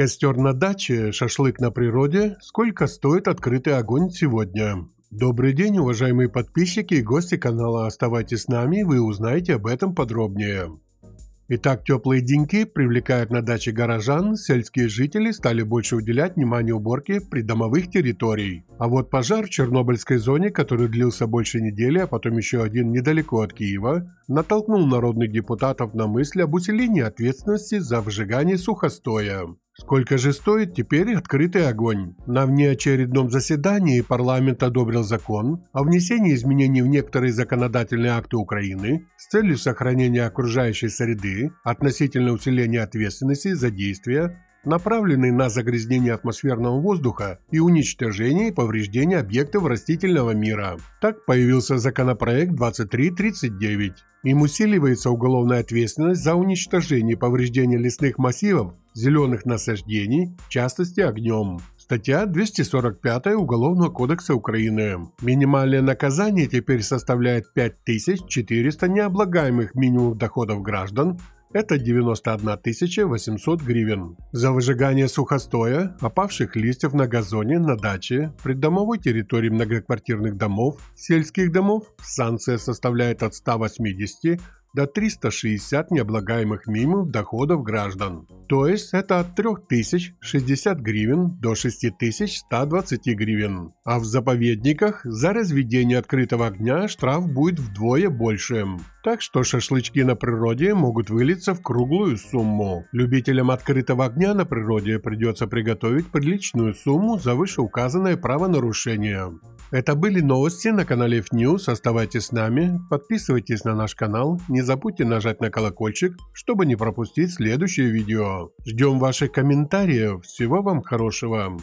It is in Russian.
Костер на даче, шашлык на природе. Сколько стоит открытый огонь сегодня? Добрый день, уважаемые подписчики и гости канала. Оставайтесь с нами, вы узнаете об этом подробнее. Итак, теплые деньки привлекают на даче горожан, сельские жители стали больше уделять внимание уборке придомовых территорий. А вот пожар в Чернобыльской зоне, который длился больше недели, а потом еще один недалеко от Киева, натолкнул народных депутатов на мысль об усилении ответственности за выжигание сухостоя. Сколько же стоит теперь открытый огонь? На внеочередном заседании парламент одобрил закон о внесении изменений в некоторые законодательные акты Украины с целью сохранения окружающей среды относительно усиления ответственности за действия, направленные на загрязнение атмосферного воздуха и уничтожение и повреждение объектов растительного мира. Так появился законопроект 2339. Им усиливается уголовная ответственность за уничтожение и повреждение лесных массивов, зеленых насаждений, в частности огнем. Статья 245 Уголовного кодекса Украины. Минимальное наказание теперь составляет 5400 необлагаемых минимум доходов граждан, это 91 800 гривен. За выжигание сухостоя, опавших листьев на газоне, на даче, придомовой территории многоквартирных домов, сельских домов санкция составляет от 180 до 360 необлагаемых минимумов доходов граждан. То есть это от 3060 гривен до 6120 гривен. А в заповедниках за разведение открытого огня штраф будет вдвое больше. Так что шашлычки на природе могут вылиться в круглую сумму. Любителям открытого огня на природе придется приготовить приличную сумму за вышеуказанное правонарушение. Это были новости на канале FNews. Оставайтесь с нами, подписывайтесь на наш канал, не забудьте нажать на колокольчик, чтобы не пропустить следующее видео. Ждем ваших комментариев. Всего вам хорошего.